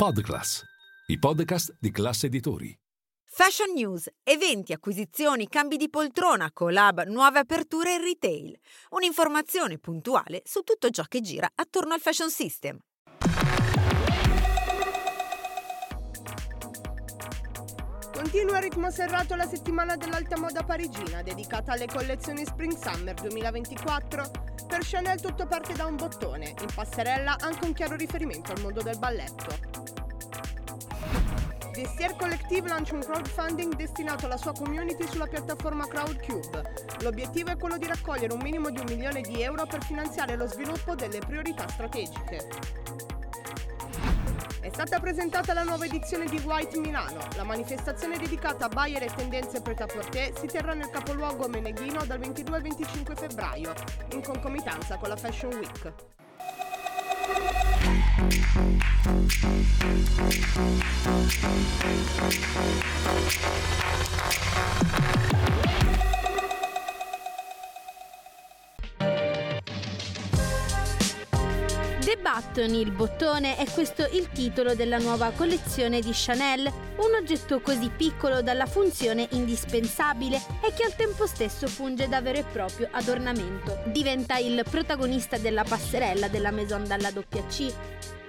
Podclass, i podcast di classe editori. Fashion News, eventi, acquisizioni, cambi di poltrona, collab, nuove aperture in retail. Un'informazione puntuale su tutto ciò che gira attorno al fashion system. Continua a ritmo serrato la settimana dell'alta moda parigina, dedicata alle collezioni Spring Summer 2024. Per Chanel tutto parte da un bottone, in passerella anche un chiaro riferimento al mondo del balletto. Vestiaire Collective lancia un crowdfunding destinato alla sua community sulla piattaforma Crowdcube. L'obiettivo è quello di raccogliere un minimo di un milione di euro per finanziare lo sviluppo delle priorità strategiche. È stata presentata la nuova edizione di White Milano. La manifestazione dedicata a buyer e tendenze pret-à-porter si terrà nel capoluogo Meneghino dal 22 al 25 febbraio, in concomitanza con la Fashion Week. Musik The Button, il bottone, è questo il titolo della nuova collezione di Chanel, un oggetto così piccolo dalla funzione indispensabile e che al tempo stesso funge da vero e proprio adornamento. Diventa il protagonista della passerella della Maison dalla WC.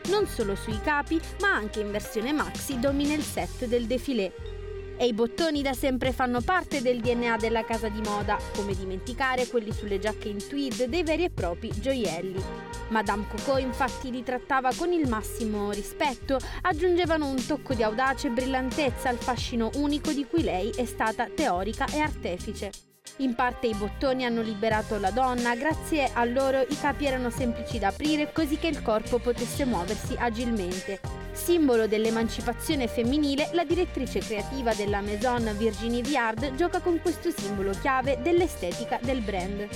Non solo sui capi, ma anche in versione maxi domina il set del défilé. E i bottoni da sempre fanno parte del DNA della casa di moda, come dimenticare quelli sulle giacche in tweed dei veri e propri gioielli. Madame Coco infatti li trattava con il massimo rispetto, aggiungevano un tocco di audace brillantezza al fascino unico di cui lei è stata teorica e artefice. In parte i bottoni hanno liberato la donna, grazie a loro i capi erano semplici da aprire così che il corpo potesse muoversi agilmente. Simbolo dell'emancipazione femminile, la direttrice creativa della Maison Virginie Viard gioca con questo simbolo chiave dell'estetica del brand.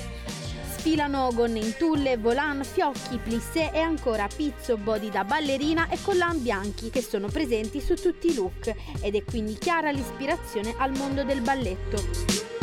Sfilano gonne in tulle, volant, fiocchi, plissé e ancora pizzo, body da ballerina e collan bianchi che sono presenti su tutti i look ed è quindi chiara l'ispirazione al mondo del balletto.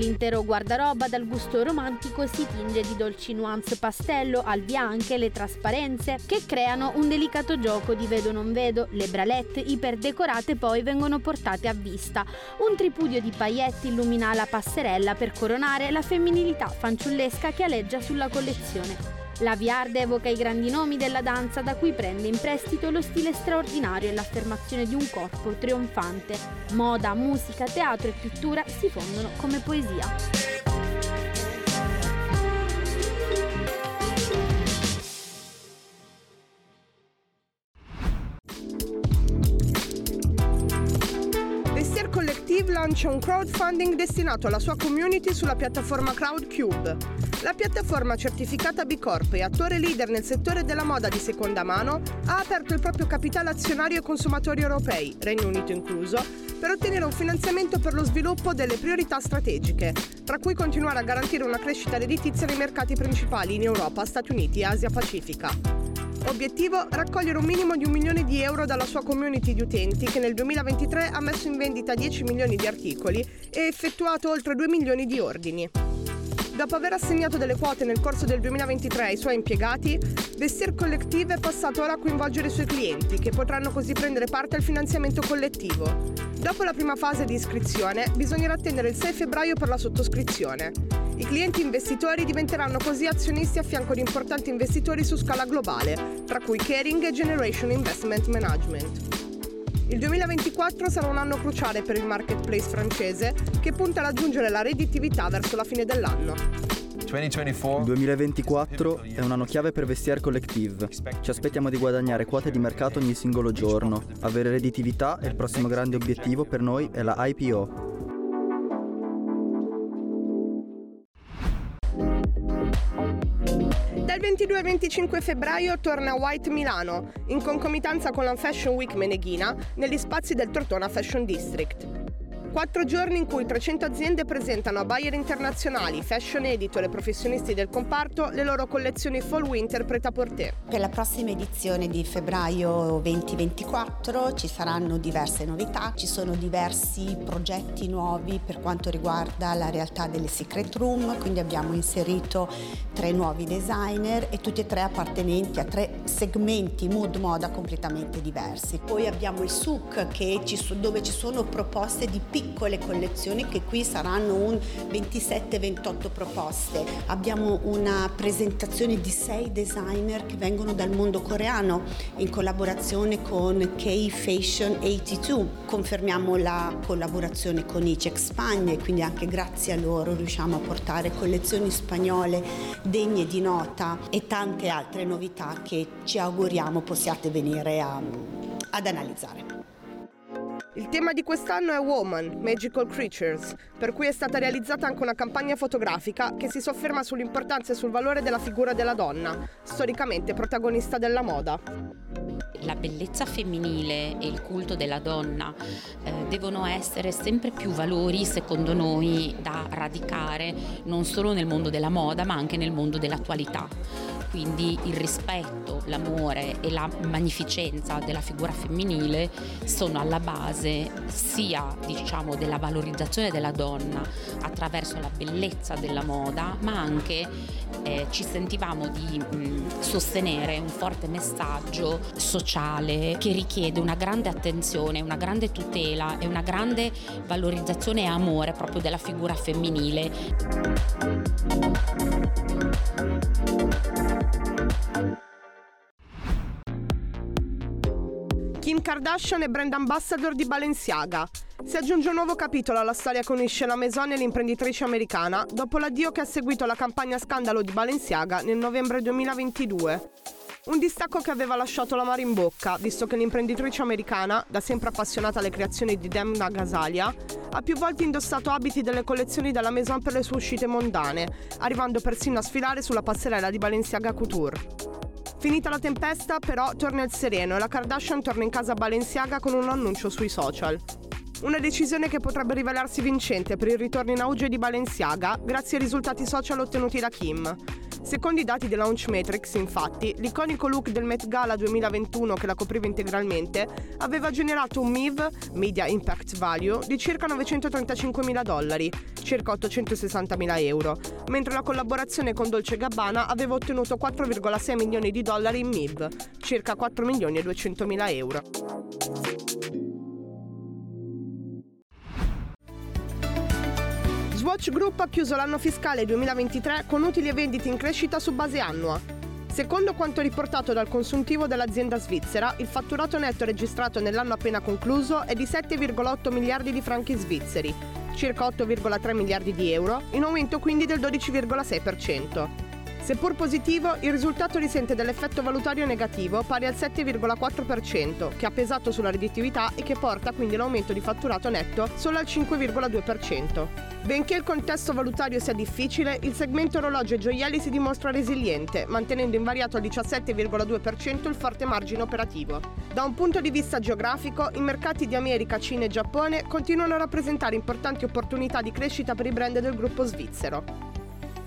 L'intero guardaroba dal gusto romantico si tinge di dolci nuance pastello, al bianche, le trasparenze, che creano un delicato gioco di vedo non vedo. Le bralette iperdecorate poi vengono portate a vista. Un tripudio di pailletti illumina la passerella per coronare la femminilità fanciullesca che aleggia sulla collezione. La Viard evoca i grandi nomi della danza da cui prende in prestito lo stile straordinario e l'affermazione di un corpo trionfante. Moda, musica, teatro e pittura si fondono come poesia. Collective lancia un crowdfunding destinato alla sua community sulla piattaforma Crowdcube. La piattaforma certificata B Corp e attore leader nel settore della moda di seconda mano ha aperto il proprio capitale azionario ai consumatori europei, Regno Unito incluso, per ottenere un finanziamento per lo sviluppo delle priorità strategiche, tra cui continuare a garantire una crescita redditizia nei mercati principali in Europa, Stati Uniti e Asia Pacifica. Obiettivo? Raccogliere un minimo di un milione di euro dalla sua community di utenti che nel 2023 ha messo in vendita 10 milioni di articoli e effettuato oltre 2 milioni di ordini. Dopo aver assegnato delle quote nel corso del 2023 ai suoi impiegati, Vestier Collective è passato ora a coinvolgere i suoi clienti, che potranno così prendere parte al finanziamento collettivo. Dopo la prima fase di iscrizione, bisognerà attendere il 6 febbraio per la sottoscrizione. I clienti investitori diventeranno così azionisti a fianco di importanti investitori su scala globale, tra cui Caring e Generation Investment Management. Il 2024 sarà un anno cruciale per il marketplace francese che punta ad aggiungere la redditività verso la fine dell'anno. Il 2024 è un anno chiave per Vestiaire Collective. Ci aspettiamo di guadagnare quote di mercato ogni singolo giorno. Avere redditività è il prossimo grande obiettivo per noi è la IPO. Dal 22 al 25 febbraio torna White Milano, in concomitanza con la Fashion Week Meneghina, negli spazi del Tortona Fashion District. Quattro giorni in cui 300 aziende presentano a buyer internazionali, fashion editor e professionisti del comparto le loro collezioni fall-winter pret-à-porter. Per la prossima edizione di febbraio 2024 ci saranno diverse novità, ci sono diversi progetti nuovi per quanto riguarda la realtà delle secret room, quindi abbiamo inserito tre nuovi designer e tutti e tre appartenenti a tre segmenti mood moda completamente diversi. Poi abbiamo il souk ci, dove ci sono proposte di piccole collezioni che qui saranno un 27-28 proposte. Abbiamo una presentazione di sei designer che vengono dal mondo coreano in collaborazione con K Fashion 82. Confermiamo la collaborazione con ICEC Spagna e quindi anche grazie a loro riusciamo a portare collezioni spagnole degne di nota e tante altre novità che ci auguriamo possiate venire a, ad analizzare. Il tema di quest'anno è Woman, Magical Creatures, per cui è stata realizzata anche una campagna fotografica che si sofferma sull'importanza e sul valore della figura della donna, storicamente protagonista della moda. La bellezza femminile e il culto della donna eh, devono essere sempre più valori, secondo noi, da radicare non solo nel mondo della moda, ma anche nel mondo dell'attualità quindi il rispetto, l'amore e la magnificenza della figura femminile sono alla base sia diciamo, della valorizzazione della donna attraverso la bellezza della moda, ma anche eh, ci sentivamo di mh, sostenere un forte messaggio sociale che richiede una grande attenzione, una grande tutela e una grande valorizzazione e amore proprio della figura femminile. Kim Kardashian è brand ambassador di Balenciaga. Si aggiunge un nuovo capitolo alla storia che unisce la Maison e l'imprenditrice americana dopo l'addio che ha seguito la campagna scandalo di Balenciaga nel novembre 2022. Un distacco che aveva lasciato la mare in bocca, visto che l'imprenditrice americana, da sempre appassionata alle creazioni di Demna Gasalia, ha più volte indossato abiti delle collezioni della Maison per le sue uscite mondane, arrivando persino a sfilare sulla passerella di Balenciaga Couture. Finita la tempesta, però, torna il sereno e la Kardashian torna in casa Balenciaga con un annuncio sui social. Una decisione che potrebbe rivelarsi vincente per il ritorno in auge di Balenciaga grazie ai risultati social ottenuti da Kim. Secondo i dati della Launch Matrix, infatti, l'iconico look del Met Gala 2021 che la copriva integralmente aveva generato un MIV, Media Impact Value, di circa 935 mila dollari, circa 860 mila euro, mentre la collaborazione con Dolce Gabbana aveva ottenuto 4,6 milioni di dollari in MIV, circa 4 milioni e 200 mila euro. Swatch Group ha chiuso l'anno fiscale 2023 con utili e vendite in crescita su base annua. Secondo quanto riportato dal consuntivo dell'azienda svizzera, il fatturato netto registrato nell'anno appena concluso è di 7,8 miliardi di franchi svizzeri, circa 8,3 miliardi di euro, in aumento quindi del 12,6%. Seppur positivo, il risultato risente dell'effetto valutario negativo pari al 7,4%, che ha pesato sulla redditività e che porta quindi l'aumento di fatturato netto solo al 5,2%. Benché il contesto valutario sia difficile, il segmento orologi e gioielli si dimostra resiliente, mantenendo invariato al 17,2% il forte margine operativo. Da un punto di vista geografico, i mercati di America, Cina e Giappone continuano a rappresentare importanti opportunità di crescita per i brand del gruppo svizzero.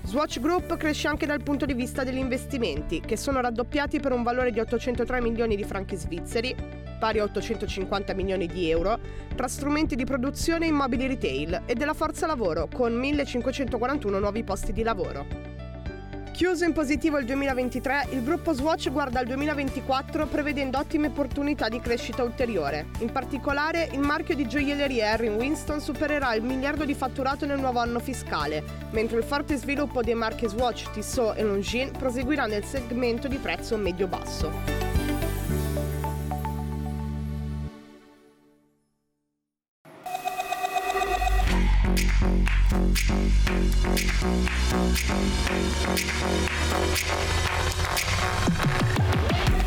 Swatch Group cresce anche dal punto di vista degli investimenti, che sono raddoppiati per un valore di 803 milioni di franchi svizzeri, pari a 850 milioni di euro, tra strumenti di produzione e immobili retail e della forza lavoro, con 1541 nuovi posti di lavoro. Chiuso in positivo il 2023, il gruppo Swatch guarda al 2024 prevedendo ottime opportunità di crescita ulteriore. In particolare, il marchio di gioielleria Harry Winston supererà il miliardo di fatturato nel nuovo anno fiscale, mentre il forte sviluppo dei marchi Swatch, Tissot e Longines proseguirà nel segmento di prezzo medio-basso. Thank you.